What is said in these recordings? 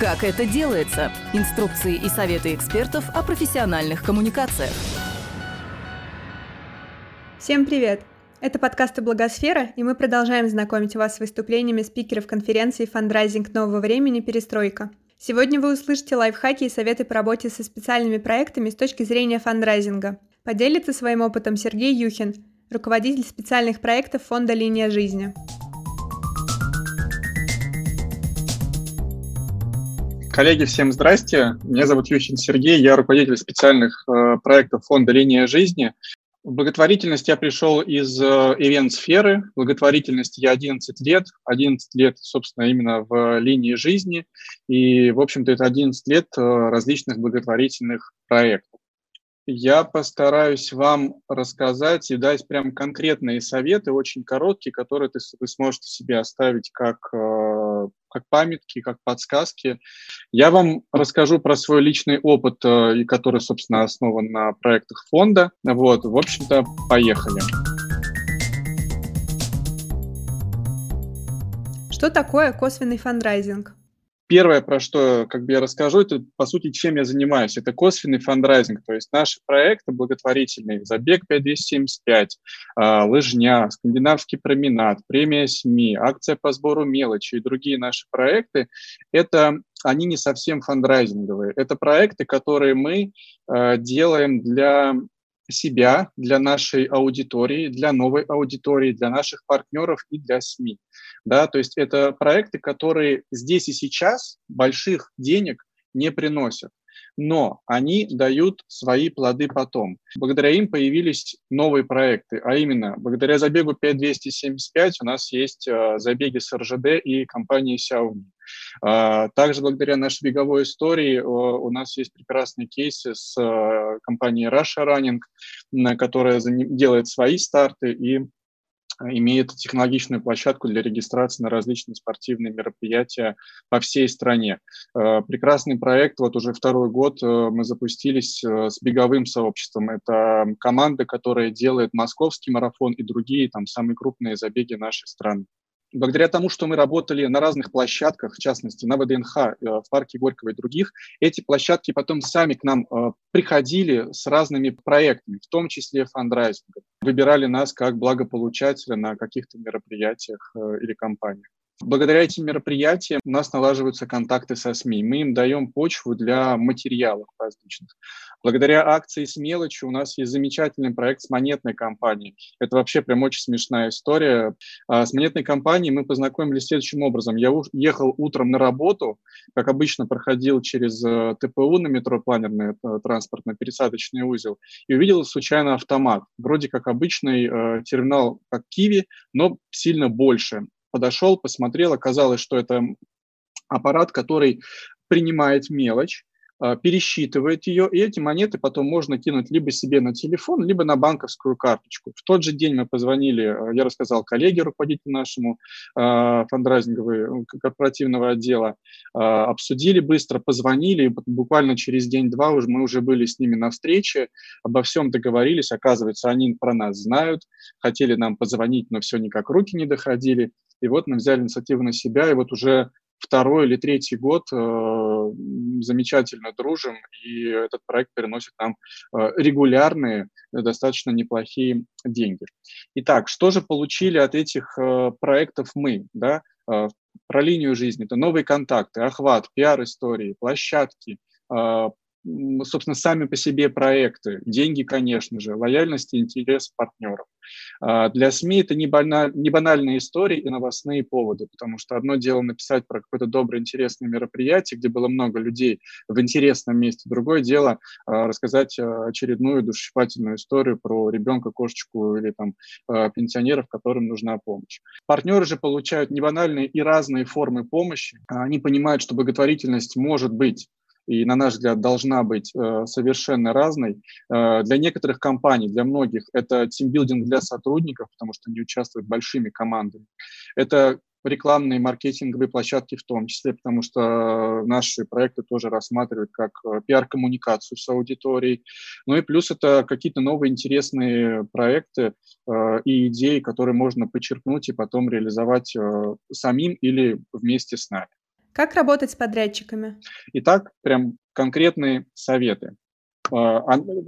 Как это делается? Инструкции и советы экспертов о профессиональных коммуникациях. Всем привет! Это подкасты «Благосфера», и мы продолжаем знакомить вас с выступлениями спикеров конференции «Фандрайзинг нового времени. Перестройка». Сегодня вы услышите лайфхаки и советы по работе со специальными проектами с точки зрения фандрайзинга. Поделится своим опытом Сергей Юхин, руководитель специальных проектов фонда «Линия жизни». Коллеги, всем здрасте. Меня зовут Ющин Сергей, я руководитель специальных э, проектов фонда «Линия жизни». В благотворительность я пришел из э, ивент-сферы. Благотворительность я 11 лет. 11 лет, собственно, именно в линии жизни. И, в общем-то, это 11 лет э, различных благотворительных проектов. Я постараюсь вам рассказать и дать прям конкретные советы, очень короткие, которые ты, вы сможете себе оставить как, э, как памятки, как подсказки. Я вам расскажу про свой личный опыт, э, который, собственно, основан на проектах фонда. Вот, в общем-то, поехали. Что такое косвенный фандрайзинг? Первое, про что как бы я расскажу, это, по сути, чем я занимаюсь. Это косвенный фандрайзинг, то есть наши проекты благотворительные, забег 5275, а, лыжня, скандинавский променад, премия СМИ, акция по сбору мелочи и другие наши проекты, это они не совсем фандрайзинговые. Это проекты, которые мы э, делаем для себя, для нашей аудитории, для новой аудитории, для наших партнеров и для СМИ. Да, то есть это проекты, которые здесь и сейчас больших денег не приносят но они дают свои плоды потом. Благодаря им появились новые проекты, а именно, благодаря забегу 5275 у нас есть э, забеги с РЖД и компанией Xiaomi. А, также благодаря нашей беговой истории у нас есть прекрасные кейсы с э, компанией Russia Running, которая делает свои старты и имеет технологичную площадку для регистрации на различные спортивные мероприятия по всей стране. Э, прекрасный проект, вот уже второй год э, мы запустились э, с беговым сообществом. Это команда, которая делает московский марафон и другие там самые крупные забеги нашей страны благодаря тому, что мы работали на разных площадках, в частности, на ВДНХ, э, в парке Горького и других, эти площадки потом сами к нам э, приходили с разными проектами, в том числе фандрайзингом. Выбирали нас как благополучателя на каких-то мероприятиях э, или компаниях. Благодаря этим мероприятиям у нас налаживаются контакты со СМИ. Мы им даем почву для материалов различных. Благодаря акции с мелочью у нас есть замечательный проект с монетной компанией. Это вообще прям очень смешная история. А с монетной компанией мы познакомились следующим образом. Я ехал утром на работу, как обычно проходил через э, ТПУ на метро планерный э, транспортно-пересадочный узел, и увидел случайно автомат. Вроде как обычный э, терминал, как Киви, но сильно больше подошел, посмотрел, оказалось, что это аппарат, который принимает мелочь, а, пересчитывает ее, и эти монеты потом можно кинуть либо себе на телефон, либо на банковскую карточку. В тот же день мы позвонили, а, я рассказал коллеге, руководителю нашему э, фандрайзингового корпоративного отдела, э, обсудили быстро, позвонили, и буквально через день-два уже мы уже были с ними на встрече, обо всем договорились, оказывается, они про нас знают, хотели нам позвонить, но все никак руки не доходили, и вот мы взяли инициативу на себя, и вот уже второй или третий год э, замечательно дружим, и этот проект переносит нам э, регулярные, достаточно неплохие деньги. Итак, что же получили от этих э, проектов мы? Да? Э, про линию жизни. Это новые контакты, охват, пиар-истории, площадки, э, собственно, сами по себе проекты, деньги, конечно же, лояльность и интерес партнеров. А, для СМИ это не, баналь, не банальные истории и новостные поводы, потому что одно дело написать про какое-то доброе, интересное мероприятие, где было много людей в интересном месте, другое дело а, рассказать а, очередную душесчипательную историю про ребенка, кошечку или там пенсионеров, которым нужна помощь. Партнеры же получают не банальные и разные формы помощи. Они понимают, что благотворительность может быть и, на наш взгляд, должна быть э, совершенно разной. Э, для некоторых компаний, для многих, это тимбилдинг для сотрудников, потому что они участвуют большими командами. Это рекламные маркетинговые площадки в том числе, потому что наши проекты тоже рассматривают как э, пиар-коммуникацию с аудиторией. Ну и плюс это какие-то новые интересные проекты э, и идеи, которые можно подчеркнуть и потом реализовать э, самим или вместе с нами. Как работать с подрядчиками? Итак, прям конкретные советы. А,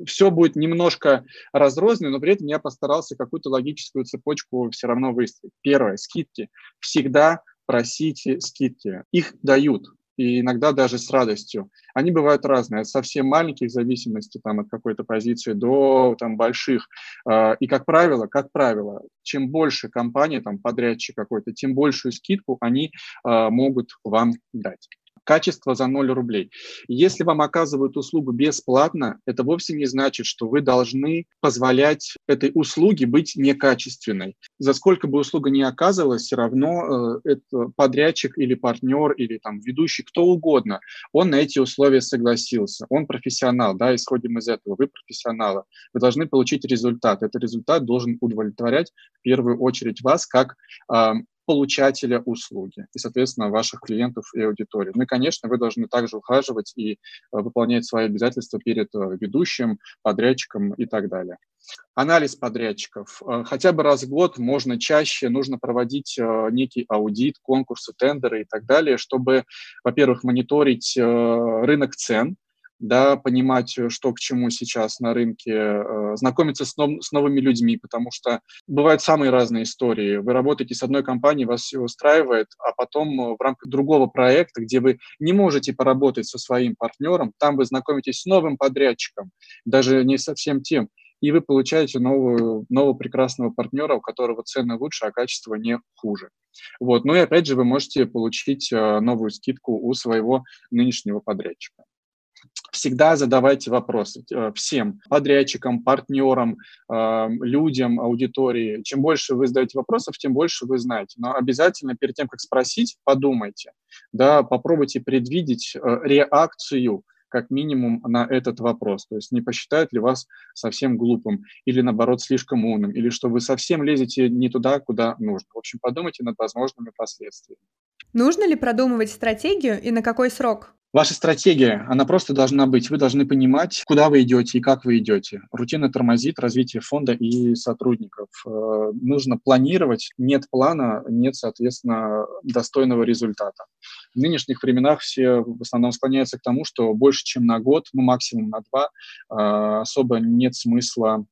Все будет немножко разрознено, но при этом я постарался какую-то логическую цепочку все равно выстроить. Первое, скидки. Всегда просите скидки. Их дают и иногда даже с радостью. Они бывают разные, от совсем маленьких в зависимости там, от какой-то позиции до там, больших. А, и, как правило, как правило, чем больше компания, там, подрядчик какой-то, тем большую скидку они а, могут вам дать качество за 0 рублей. Если вам оказывают услугу бесплатно, это вовсе не значит, что вы должны позволять этой услуге быть некачественной. За сколько бы услуга ни оказывалась, все равно э, это подрядчик или партнер, или там ведущий, кто угодно, он на эти условия согласился. Он профессионал, да, исходим из этого, вы профессионалы. Вы должны получить результат. Этот результат должен удовлетворять в первую очередь вас как э, получателя услуги и, соответственно, ваших клиентов и аудитории. Ну и, конечно, вы должны также ухаживать и э, выполнять свои обязательства перед э, ведущим, подрядчиком и так далее. Анализ подрядчиков. Э, хотя бы раз в год, можно чаще, нужно проводить некий аудит, конкурсы, тендеры и так далее, чтобы, во-первых, мониторить рынок цен, да, понимать, э, что к чему сейчас на рынке, э, знакомиться с, нов, с новыми людьми, потому что бывают самые разные истории. Вы работаете с одной компанией, вас все устраивает, а потом э, в рамках другого проекта, где вы не можете поработать со своим партнером, там вы знакомитесь с новым подрядчиком, даже не совсем тем, и вы получаете новую, нового прекрасного партнера, у которого цены лучше, а качество не хуже. Вот. Ну и опять же, вы можете получить новую скидку у своего нынешнего подрядчика всегда задавайте вопросы э, всем подрядчикам, партнерам, э, людям, аудитории. Чем больше вы задаете вопросов, тем больше вы знаете. Но обязательно перед тем, как спросить, подумайте, да, попробуйте предвидеть э, реакцию как минимум на этот вопрос. То есть не посчитают ли вас совсем глупым или, наоборот, слишком умным, или что вы совсем лезете не туда, куда нужно. В общем, подумайте над возможными последствиями. Нужно ли продумывать стратегию и на какой срок? Ваша стратегия, она просто должна быть. Вы должны понимать, куда вы идете и как вы идете. Рутина тормозит развитие фонда и сотрудников. Э, нужно планировать. Нет плана, нет, соответственно, достойного результата. В нынешних временах все в основном склоняются к тому, что больше, чем на год, ну максимум на два, э, особо нет смысла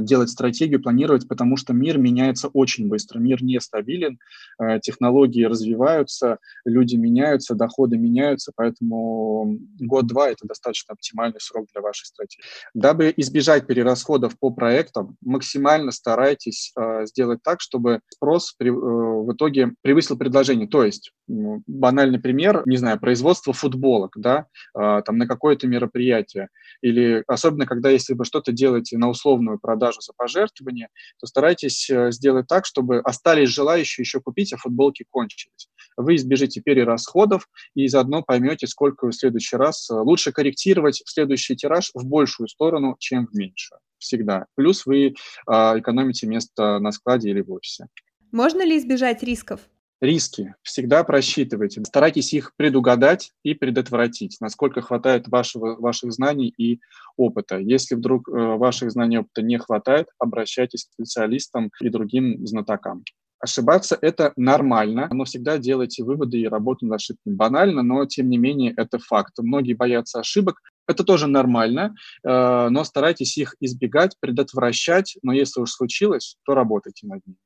делать стратегию, планировать, потому что мир меняется очень быстро, мир нестабилен, э, технологии развиваются, люди меняются, доходы меняются, поэтому год-два – это достаточно оптимальный срок для вашей стратегии. Дабы избежать перерасходов по проектам, максимально старайтесь э, сделать так, чтобы спрос э, в итоге превысил предложение. То есть, банальный пример, не знаю, производство футболок, да, там на какое-то мероприятие, или особенно, когда если вы что-то делаете на условную массовую продажу за пожертвования, то старайтесь э, сделать так, чтобы остались желающие еще купить, а футболки кончились. Вы избежите перерасходов и заодно поймете, сколько в следующий раз э, лучше корректировать следующий тираж в большую сторону, чем в меньшую. Всегда. Плюс вы а, экономите место на складе или в офисе. Можно ли избежать рисков? Риски всегда просчитывайте. Старайтесь их предугадать и предотвратить, насколько хватает вашего, ваших знаний и опыта. Если вдруг э, ваших знаний и опыта не хватает, обращайтесь к специалистам и другим знатокам. Ошибаться – это нормально, но всегда делайте выводы и работу над ошибками. Банально, но тем не менее это факт. Многие боятся ошибок, это тоже нормально, э, но старайтесь их избегать, предотвращать, но если уж случилось, то работайте над ним.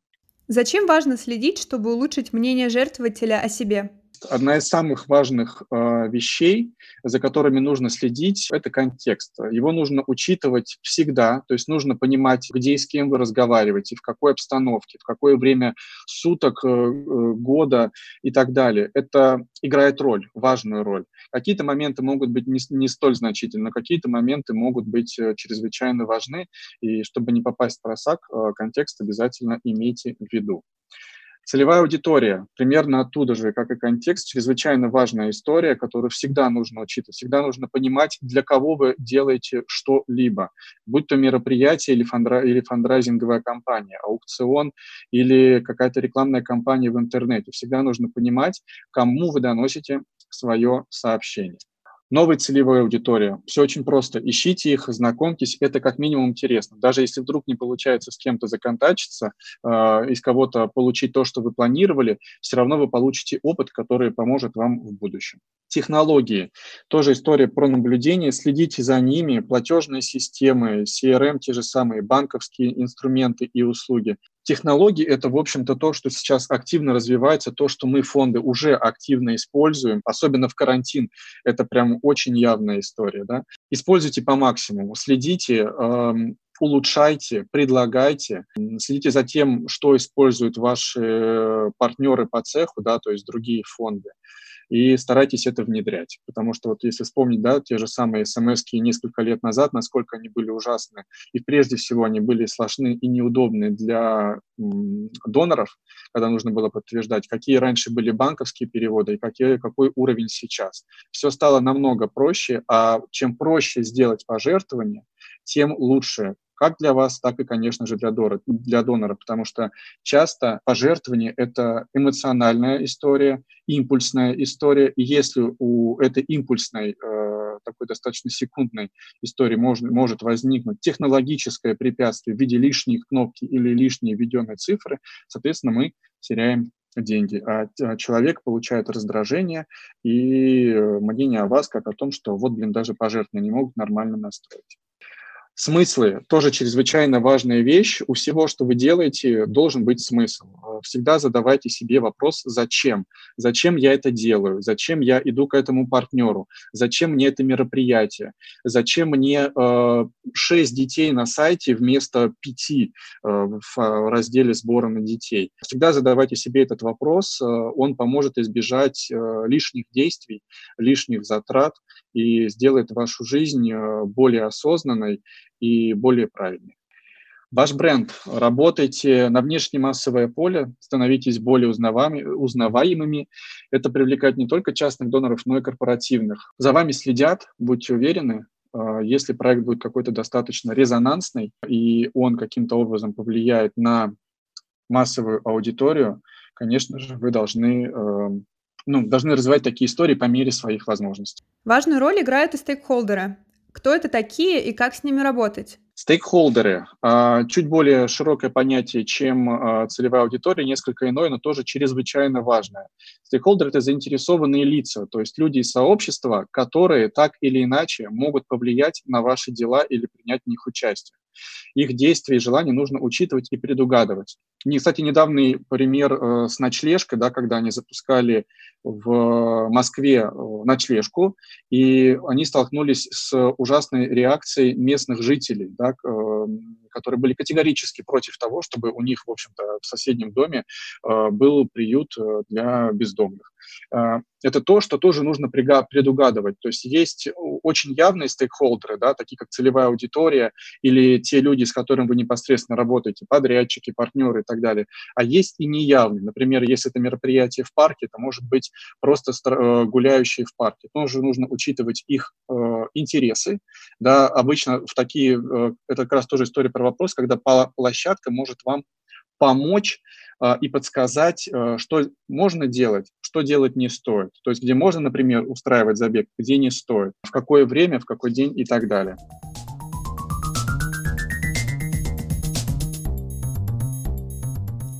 Зачем важно следить, чтобы улучшить мнение жертвователя о себе? Одна из самых важных э, вещей, за которыми нужно следить, это контекст. Его нужно учитывать всегда, то есть нужно понимать, где и с кем вы разговариваете, в какой обстановке, в какое время суток, э, э года и так далее. Это играет роль, важную роль. Какие-то моменты могут быть не, не столь значительны, какие-то моменты могут быть э, чрезвычайно важны, и чтобы не попасть в просак, э, контекст обязательно имейте в виду. Целевая аудитория, примерно оттуда же, как и контекст, чрезвычайно важная история, которую всегда нужно учитывать, всегда нужно понимать, для кого вы делаете что-либо, будь то мероприятие или, фандра, или фандрайзинговая компания, аукцион или какая-то рекламная кампания в интернете. Всегда нужно понимать, кому вы доносите свое сообщение. Новая целевая аудитория. Все очень просто. Ищите их, знакомьтесь. Это как минимум интересно. Даже если вдруг не получается с кем-то законтачиться, э, из кого-то получить то, что вы планировали, все равно вы получите опыт, который поможет вам в будущем. Технологии. Тоже история про наблюдение. Следите за ними. Платежные системы, CRM, те же самые банковские инструменты и услуги. Технологии – это, в общем-то, то, что сейчас активно развивается, то, что мы фонды уже активно используем, особенно в карантин. Это прям очень явная история. Да? Используйте по максимуму, следите, эм, улучшайте, предлагайте, следите за тем, что используют ваши партнеры по цеху, да, то есть другие фонды и старайтесь это внедрять. Потому что вот если вспомнить, да, те же самые смс несколько лет назад, насколько они были ужасны, и прежде всего они были сложны и неудобны для м, доноров, когда нужно было подтверждать, какие раньше были банковские переводы и какие, какой уровень сейчас. Все стало намного проще, а чем проще сделать пожертвование, тем лучше как для вас, так и, конечно же, для, дора, для донора, потому что часто пожертвование – это эмоциональная история, импульсная история, и если у этой импульсной, э, такой достаточно секундной истории может, может возникнуть технологическое препятствие в виде лишней кнопки или лишней введенной цифры, соответственно, мы теряем деньги, а, а человек получает раздражение и э, мнение о вас как о том, что вот, блин, даже пожертвования не могут нормально настроить. Смыслы – тоже чрезвычайно важная вещь. У всего, что вы делаете, должен быть смысл. А, всегда задавайте себе вопрос «зачем?». Зачем я это делаю? Зачем я иду к этому партнеру? Зачем мне это мероприятие? Зачем мне э, 6 детей на сайте вместо 5 э, в разделе сбора на детей? Всегда задавайте себе этот вопрос. Э, он поможет избежать э, лишних действий, лишних затрат и сделает вашу жизнь э, более осознанной и более правильной. Ваш бренд. Работайте на внешнее массовое поле, становитесь более узнаваемыми. Это привлекает не только частных доноров, но и корпоративных. За вами следят, будьте уверены. Э, если проект будет какой-то достаточно резонансный, и он каким-то образом повлияет на массовую аудиторию, конечно же, вы должны э, ну, должны развивать такие истории по мере своих возможностей. Важную роль играют и стейкхолдеры. Кто это такие и как с ними работать? Стейкхолдеры а, – чуть более широкое понятие, чем а, целевая аудитория, несколько иное, но тоже чрезвычайно важное. Стейкхолдеры – это заинтересованные лица, то есть люди из сообщества, которые так или иначе могут повлиять на ваши дела или принять в них участие. Их действия и желания нужно учитывать и предугадывать. Не, кстати, недавний пример э, с ночлежкой, да, когда они запускали в Москве э, ночлежку, и они столкнулись с ужасной реакцией местных жителей, да, э, которые были категорически против того, чтобы у них, в общем-то, в соседнем доме э, был приют для бездомных. Э, это то, что тоже нужно предугадывать. То есть есть очень явные стейкхолдеры, да, такие как целевая аудитория или те люди, с которыми вы непосредственно работаете, подрядчики, партнеры и так далее. А есть и неявные. Например, если это мероприятие в парке, это может быть просто гуляющие в парке. Тоже нужно учитывать их э, интересы. Да, обычно в такие, э, это как раз тоже история про вопрос, когда площадка может вам помочь э, и подсказать, э, что можно делать, что делать не стоит. То есть где можно, например, устраивать забег, где не стоит, в какое время, в какой день и так далее.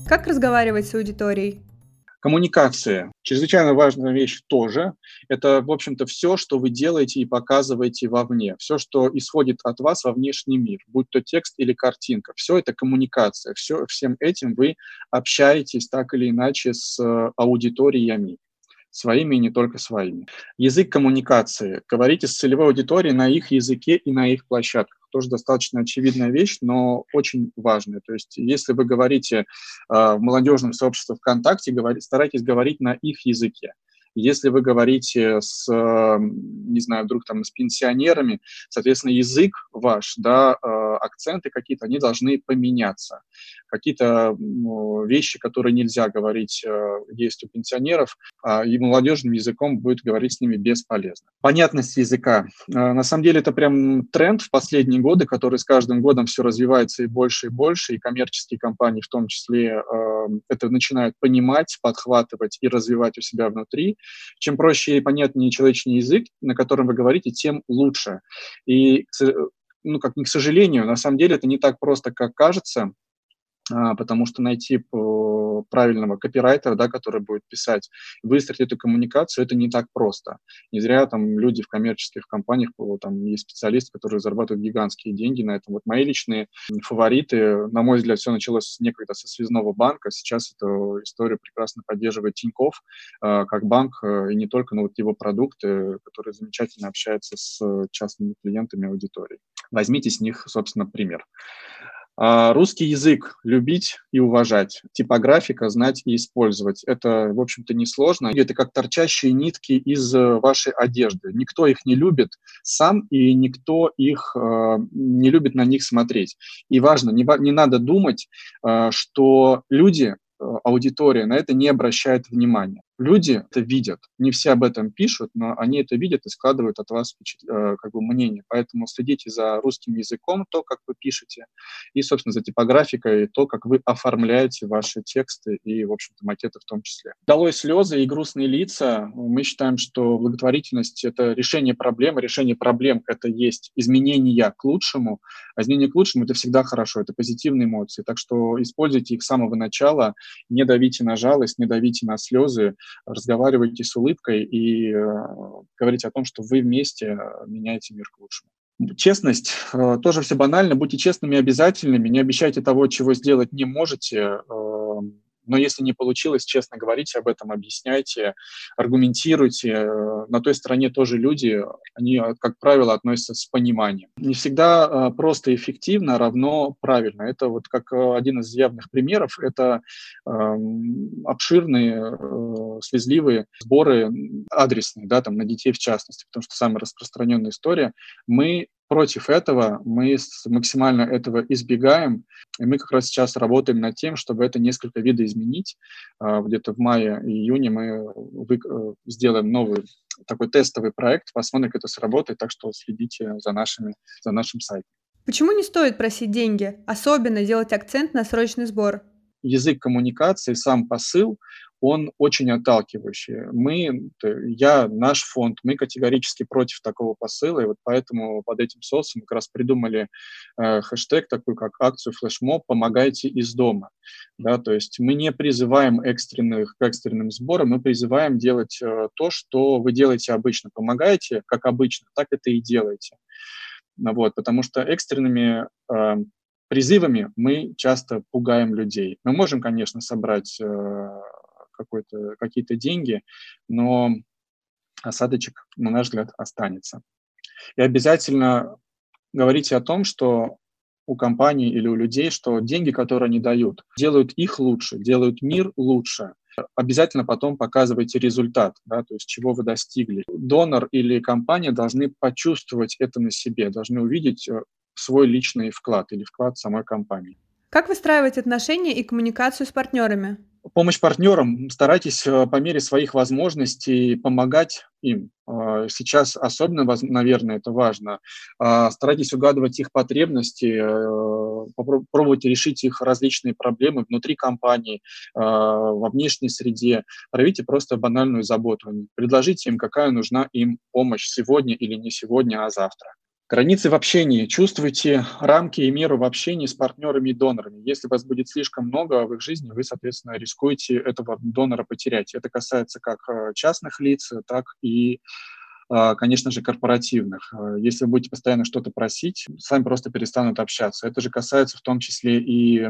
Как разговаривать с аудиторией? Коммуникация. Чрезвычайно важная вещь тоже. Это, в общем-то, все, что вы делаете и показываете вовне. Все, что исходит от вас во внешний мир, будь то текст или картинка. Все это коммуникация. Все, всем этим вы общаетесь так или иначе с э, аудиториями своими и не только своими. Язык коммуникации. Говорите с целевой аудиторией на их языке и на их площадках тоже достаточно очевидная вещь, но очень важная. То есть если вы говорите э, в молодежном сообществе ВКонтакте, говори, старайтесь говорить на их языке. Если вы говорите с, не знаю, вдруг там с пенсионерами, соответственно, язык ваш, да, э, акценты какие-то, они должны поменяться. Какие-то вещи, которые нельзя говорить, э, есть у пенсионеров, а и молодежным языком будет говорить с ними бесполезно. Понятность языка. Э, на самом деле это прям тренд в последние годы, который с каждым годом все развивается и больше и больше, и коммерческие компании в том числе это начинают понимать, подхватывать и развивать у себя внутри. Чем проще и понятнее человечный язык, на котором вы говорите, тем лучше. И, ну, как к сожалению, на самом деле это не так просто, как кажется. А, потому что найти правильного копирайтера, да, который будет писать, выстроить эту коммуникацию, это не так просто. Не зря там люди в коммерческих компаниях, там есть специалисты, которые зарабатывают гигантские деньги на этом. Вот мои личные фавориты, на мой взгляд, все началось некогда со связного банка, сейчас эту историю прекрасно поддерживает Тиньков а, как банк, э, и не только, но вот его продукты, которые замечательно общаются с частными клиентами аудитории. Возьмите с них, собственно, пример. А, русский язык любить и уважать, типографика знать и использовать. Это, в общем-то, несложно. Это как торчащие нитки из э, вашей одежды. Никто их не любит сам, и никто их э, не любит на них смотреть. И важно, не, не надо думать, э, что люди Э, аудитория на это не обращает внимания. Люди это видят, не все об этом пишут, но они это видят и складывают от вас э, как бы мнение. Поэтому следите за русским языком, то, как вы пишете, и, собственно, за типографикой, то, как вы оформляете ваши тексты и, в общем-то, макеты в том числе. Долой слезы и грустные лица. Мы считаем, что благотворительность — это решение проблем, решение проблем — это есть изменения к лучшему, а изменение к лучшему — это всегда хорошо, это позитивные эмоции. Так что используйте их с самого начала, не давите на жалость, не давите на слезы, разговаривайте с улыбкой и э, говорите о том, что вы вместе э, меняете мир к лучшему. Честность. Э, тоже все банально. Будьте честными и обязательными. Не обещайте того, чего сделать не можете. Но если не получилось, честно говорите об этом, объясняйте, аргументируйте. Э, на той стороне тоже люди, они, э, как правило, относятся с пониманием. Не всегда э, просто эффективно равно правильно. Это вот как один из явных примеров, это эм, обширные, слезливые сборы адресные, да, там на детей в частности, потому что самая распространенная история. Мы против этого, мы максимально этого избегаем, и мы как раз сейчас работаем над тем, чтобы это несколько видов изменить. А, где-то в мае-июне мы э, сделаем новый такой тестовый проект, посмотрим, как это сработает, так что следите за, нашими, за нашим сайтом. Почему не стоит просить деньги, особенно делать акцент на срочный сбор? Язык коммуникации, сам посыл, он очень отталкивающий. Мы, я, наш фонд, мы категорически против такого посыла, и вот поэтому под этим соусом как раз придумали э, хэштег такой, как акцию флешмоб «Помогайте из дома». Да, то есть мы не призываем экстренных, к экстренным сборам, мы призываем делать э, то, что вы делаете обычно. Помогаете, как обычно, так это и делаете. Вот, потому что экстренными э, призывами мы часто пугаем людей. Мы можем, конечно, собрать э, какие-то деньги, но осадочек, на наш взгляд, останется. И обязательно говорите о том, что у компании или у людей, что деньги, которые они дают, делают их лучше, делают мир лучше. Обязательно потом показывайте результат, да, то есть чего вы достигли. Донор или компания должны почувствовать это на себе, должны увидеть э, свой личный вклад или вклад самой компании. Как выстраивать отношения и коммуникацию с партнерами? Помощь партнерам. Старайтесь э, по мере своих возможностей помогать им. А, сейчас особенно, наверное, это важно. А, старайтесь угадывать их потребности, э, пробуйте решить их различные проблемы внутри компании, а, во внешней среде. Проявите просто банальную заботу. Предложите им, какая нужна им помощь сегодня или не сегодня, а завтра. Границы в общении. Чувствуйте рамки и меру в общении с партнерами и донорами. Если вас будет слишком много в их жизни, вы, соответственно, рискуете этого донора потерять. Это касается как э, частных лиц, так и э, конечно же, корпоративных. Э, если вы будете постоянно что-то просить, с вами просто перестанут общаться. Это же касается в том числе и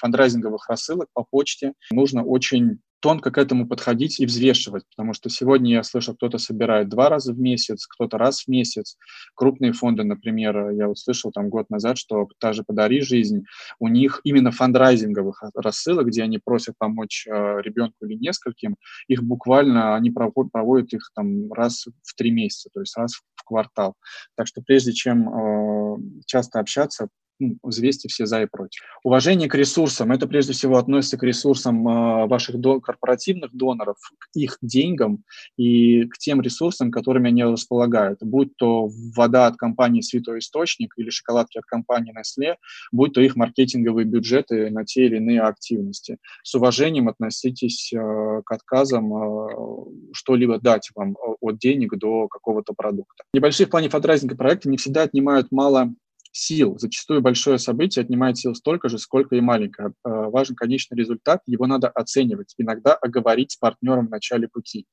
фандрайзинговых рассылок по почте. Нужно очень тонко к этому подходить и взвешивать, потому что сегодня я слышал, кто-то собирает два раза в месяц, кто-то раз в месяц. Крупные фонды, например, я услышал там год назад, что та же «Подари жизнь», у них именно фандрайзинговых рассылок, где они просят помочь э, ребенку или нескольким, их буквально, они проводят, проводят их там раз в три месяца, то есть раз в квартал. Так что прежде чем э, часто общаться, ну, взвесьте все за и против. Уважение к ресурсам. Это прежде всего относится к ресурсам э, ваших корпоративных доноров, к их деньгам и к тем ресурсам, которыми они располагают. Будь то вода от компании «Святой Источник» или шоколадки от компании Nestle, будь то их маркетинговые бюджеты на те или иные активности. С уважением относитесь э, к отказам э, что-либо дать вам от денег до какого-то продукта. Небольшие в плане фандрайзинга проекты не всегда отнимают мало сил. Зачастую большое событие отнимает сил столько же, сколько и маленькое. Э, важен конечный результат, его надо оценивать, иногда оговорить с партнером в начале пути.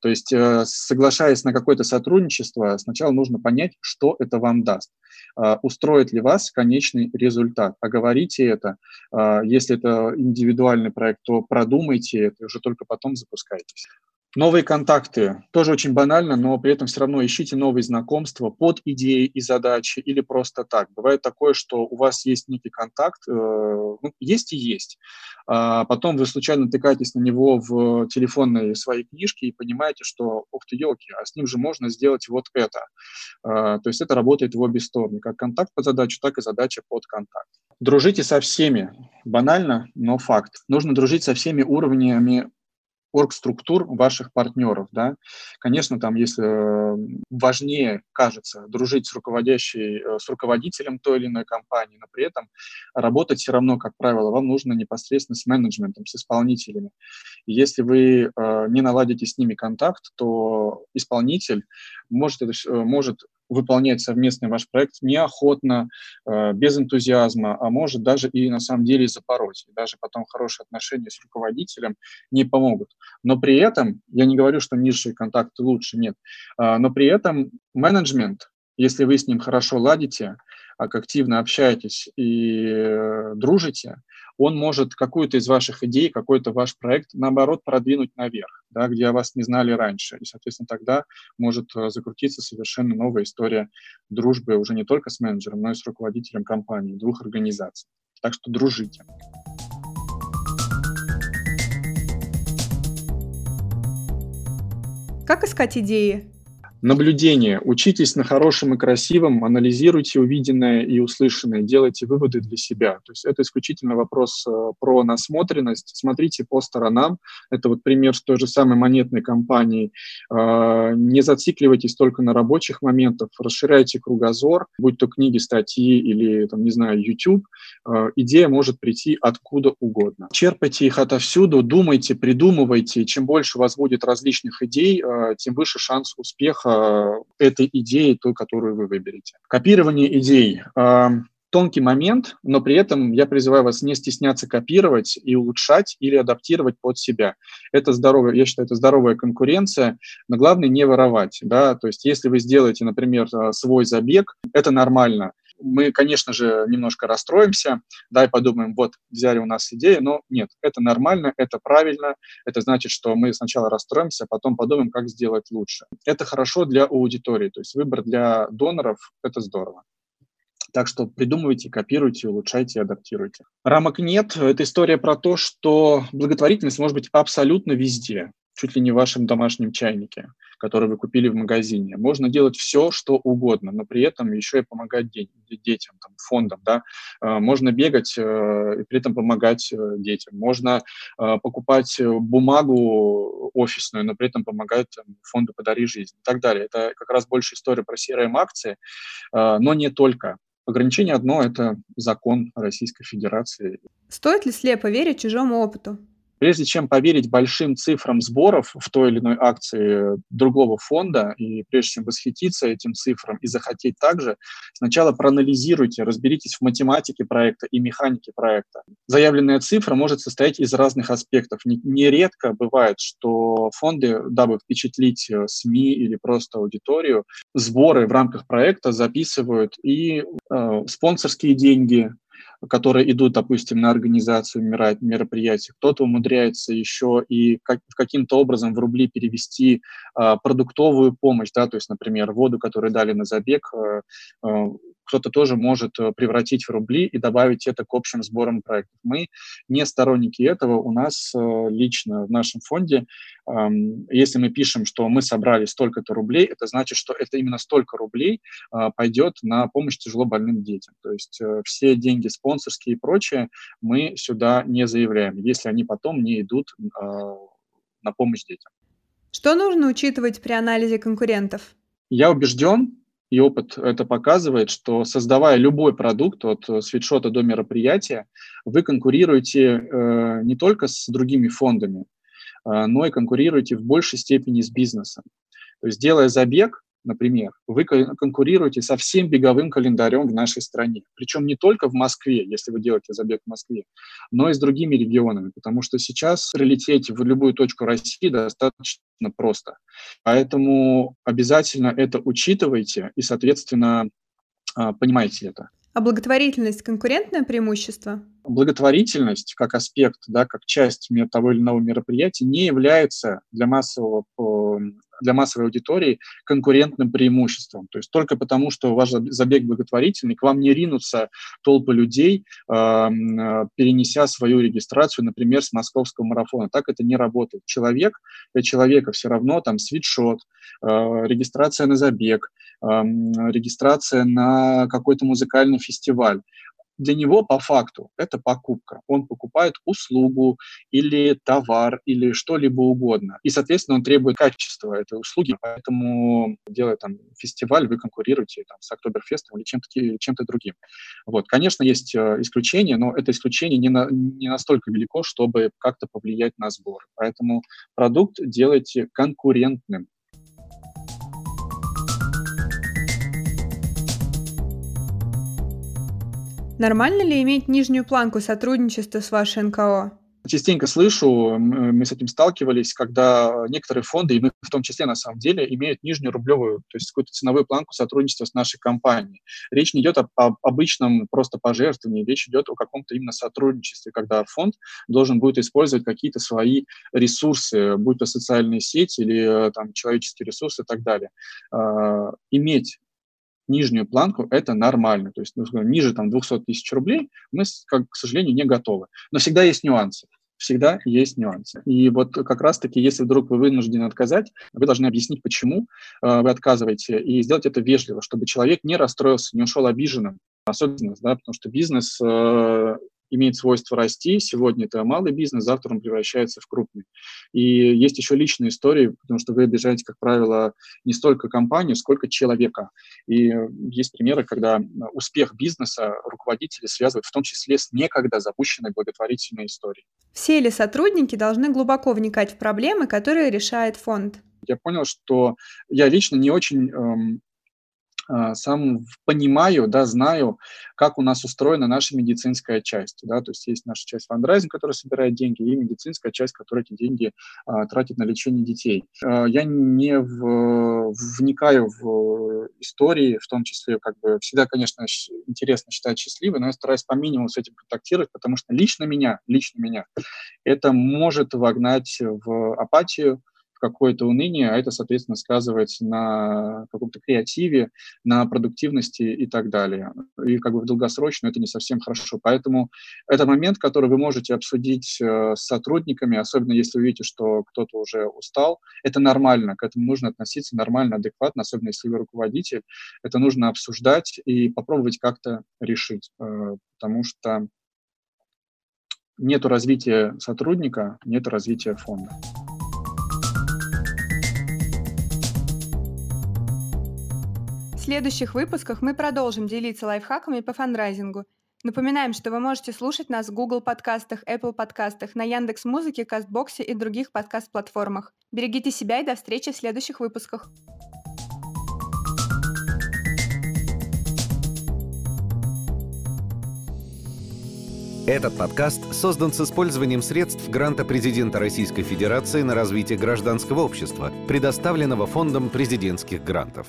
То есть, э, соглашаясь на какое-то сотрудничество, сначала нужно понять, что это вам даст. Э, устроит ли вас конечный результат? Оговорите это. Если это индивидуальный проект, то продумайте это, и уже только потом запускайтесь. Новые контакты. Тоже очень банально, но при этом все равно ищите новые знакомства под идеи и задачи или просто так. Бывает такое, что у вас есть некий контакт, э, ну, есть и есть. А потом вы случайно натыкаетесь на него в телефонной своей книжке и понимаете, что, ух ты, елки, а с ним же можно сделать вот это. А, то есть это работает в обе стороны. Как контакт под задачу, так и задача под контакт. Дружите со всеми. Банально, но факт. Нужно дружить со всеми уровнями оргструктур ваших партнеров, да. Конечно, там, если э, важнее, кажется, дружить с руководящей, э, с руководителем той или иной компании, но при этом работать все равно, как правило, вам нужно непосредственно с менеджментом, с исполнителями. И если вы э, не наладите с ними контакт, то исполнитель может, может выполнять совместный ваш проект неохотно, э, без энтузиазма, а может даже и на самом деле запороть. Даже потом хорошие отношения с руководителем не помогут. Но при этом, я не говорю, что низшие контакты лучше, нет, а, но при этом менеджмент, если вы с ним хорошо ладите, активно общаетесь и э, дружите, он может какую-то из ваших идей, какой-то ваш проект, наоборот, продвинуть наверх, да, где вас не знали раньше. И, соответственно, тогда может э, закрутиться совершенно новая история дружбы уже не только с менеджером, но и с руководителем компании, двух организаций. Так что дружите. Как искать идеи? Наблюдение. Учитесь на хорошем и красивом, анализируйте увиденное и услышанное, делайте выводы для себя. То есть это исключительно вопрос э, про насмотренность. Смотрите по сторонам. Это вот пример с той же самой монетной компанией. Э, не зацикливайтесь только на рабочих моментах, расширяйте кругозор, будь то книги, статьи или, там, не знаю, YouTube. Э, идея может прийти откуда угодно. Черпайте их отовсюду, думайте, придумывайте. Чем больше у вас будет различных идей, тем выше шанс успеха этой идеи, той, которую вы выберете. Копирование идей э, тонкий момент, но при этом я призываю вас не стесняться копировать и улучшать или адаптировать под себя. Это здоровая, я считаю, это здоровая конкуренция, но главное не воровать, да, то есть если вы сделаете, например, э, свой забег, это нормально, мы, конечно же, немножко расстроимся, да, и подумаем, вот, взяли у нас идею, но нет, это нормально, это правильно, это значит, что мы сначала расстроимся, потом подумаем, как сделать лучше. Это хорошо для аудитории, то есть выбор для доноров – это здорово. Так что придумывайте, копируйте, улучшайте, адаптируйте. Рамок нет. Это история про то, что благотворительность может быть абсолютно везде чуть ли не в вашем домашнем чайнике, который вы купили в магазине. Можно делать все, что угодно, но при этом еще и помогать детям, там, фондам. Да? А, можно бегать э, и при этом помогать э, детям. Можно э, покупать бумагу офисную, но при этом помогать там, фонду «Подари жизнь» и так далее. Это как раз больше история про CRM-акции, но не только. Ограничение одно – это закон Российской Федерации. Стоит ли слепо верить чужому опыту? Прежде чем поверить большим цифрам сборов в той или иной акции другого фонда, и прежде чем восхититься этим цифрам и захотеть также, сначала проанализируйте, разберитесь в математике проекта и механике проекта. Заявленная цифра может состоять из разных аспектов. Нередко бывает, что фонды, дабы впечатлить э, СМИ или просто аудиторию, сборы в рамках проекта записывают и э, спонсорские деньги, которые идут, допустим, на организацию мероприятий. Кто-то умудряется еще и как, каким-то образом в рубли перевести э, продуктовую помощь, да, то есть, например, воду, которую дали на забег, э, э, кто-то тоже может э, превратить в рубли и добавить это к общим сборам проектов. Мы не сторонники этого. У нас э, лично в нашем фонде, если мы пишем, что мы собрали столько-то рублей, это значит, что это именно столько рублей а, пойдет на помощь тяжело больным детям. То есть э, все деньги спонсорские и прочее мы сюда не заявляем, если они потом не идут а, на помощь детям. Что нужно учитывать при анализе конкурентов? Я убежден, и опыт это показывает, что создавая любой продукт от э, свитшота до мероприятия, вы конкурируете э, не только с другими фондами, э, но и конкурируете в большей степени с бизнесом. То есть, делая забег, например, вы конкурируете со всем беговым календарем в нашей стране. Причем не только в Москве, если вы делаете забег в Москве, но и с другими регионами, потому что сейчас прилететь в любую точку России достаточно просто. Поэтому обязательно это учитывайте и, соответственно, а, понимайте это. А благотворительность – конкурентное преимущество? Благотворительность как аспект, да, как часть того или иного мероприятия не является для массового для массовой аудитории конкурентным преимуществом. То есть только потому, что ваш забег благотворительный, к вам не ринутся толпы людей, э, перенеся свою регистрацию, например, с московского марафона. Так это не работает. Человек для человека все равно там свитшот, э, регистрация на забег, регистрация на какой-то музыкальный фестиваль для него по факту это покупка. Он покупает услугу или товар или что-либо угодно. И, соответственно, он требует качества этой услуги. Поэтому, делая там фестиваль, вы конкурируете там, с Октоберфестом или чем-то, чем-то другим. Вот. Конечно, есть э, исключения, но это исключение не, на, не настолько велико, чтобы как-то повлиять на сбор. Поэтому продукт делайте конкурентным. Нормально ли иметь нижнюю планку сотрудничества с вашей НКО? Частенько слышу, мы с этим сталкивались, когда некоторые фонды, и мы в том числе на самом деле, имеют нижнюю рублевую, то есть какую-то ценовую планку сотрудничества с нашей компанией. Речь не идет о, о обычном просто пожертвовании, речь идет о каком-то именно сотрудничестве, когда фонд должен будет использовать какие-то свои ресурсы, будь то социальные сети или там, человеческие ресурсы и так далее. Э, иметь нижнюю планку, это нормально. То есть ну, ниже там, 200 тысяч рублей мы, как, к сожалению, не готовы. Но всегда есть нюансы. Всегда есть нюансы. И вот как раз-таки, если вдруг вы вынуждены отказать, вы должны объяснить, почему э, вы отказываете, и сделать это вежливо, чтобы человек не расстроился, не ушел обиженным. Особенность, да, потому что бизнес э, имеет свойство расти. Сегодня это малый бизнес, завтра он превращается в крупный. И есть еще личные истории, потому что вы обижаете, как правило, не столько компанию, сколько человека. И есть примеры, когда успех бизнеса руководители связывают в том числе с некогда запущенной благотворительной историей. Все ли сотрудники должны глубоко вникать в проблемы, которые решает фонд? Я понял, что я лично не очень эм, сам понимаю, да, знаю, как у нас устроена наша медицинская часть. Да, то есть есть наша часть фандрайзинг, которая собирает деньги, и медицинская часть, которая эти деньги а, тратит на лечение детей. А, я не в, вникаю в истории, в том числе, как бы всегда, конечно, интересно считать счастливой, но я стараюсь по минимуму с этим контактировать, потому что лично меня, лично меня, это может вогнать в апатию, какое-то уныние, а это, соответственно, сказывается на каком-то креативе, на продуктивности и так далее. И как бы в долгосрочно это не совсем хорошо. Поэтому это момент, который вы можете обсудить э, с сотрудниками, особенно если вы видите, что кто-то уже устал. Это нормально, к этому нужно относиться нормально, адекватно, особенно если вы руководитель. Это нужно обсуждать и попробовать как-то решить, э, потому что нету развития сотрудника, нету развития фонда. Следующих выпусках мы продолжим делиться лайфхаками по фандрайзингу. Напоминаем, что вы можете слушать нас в Google подкастах, Apple подкастах, на Яндекс Музыке, Кастбоксе и других подкаст-платформах. Берегите себя и до встречи в следующих выпусках. Этот подкаст создан с использованием средств гранта президента Российской Федерации на развитие гражданского общества, предоставленного Фондом президентских грантов.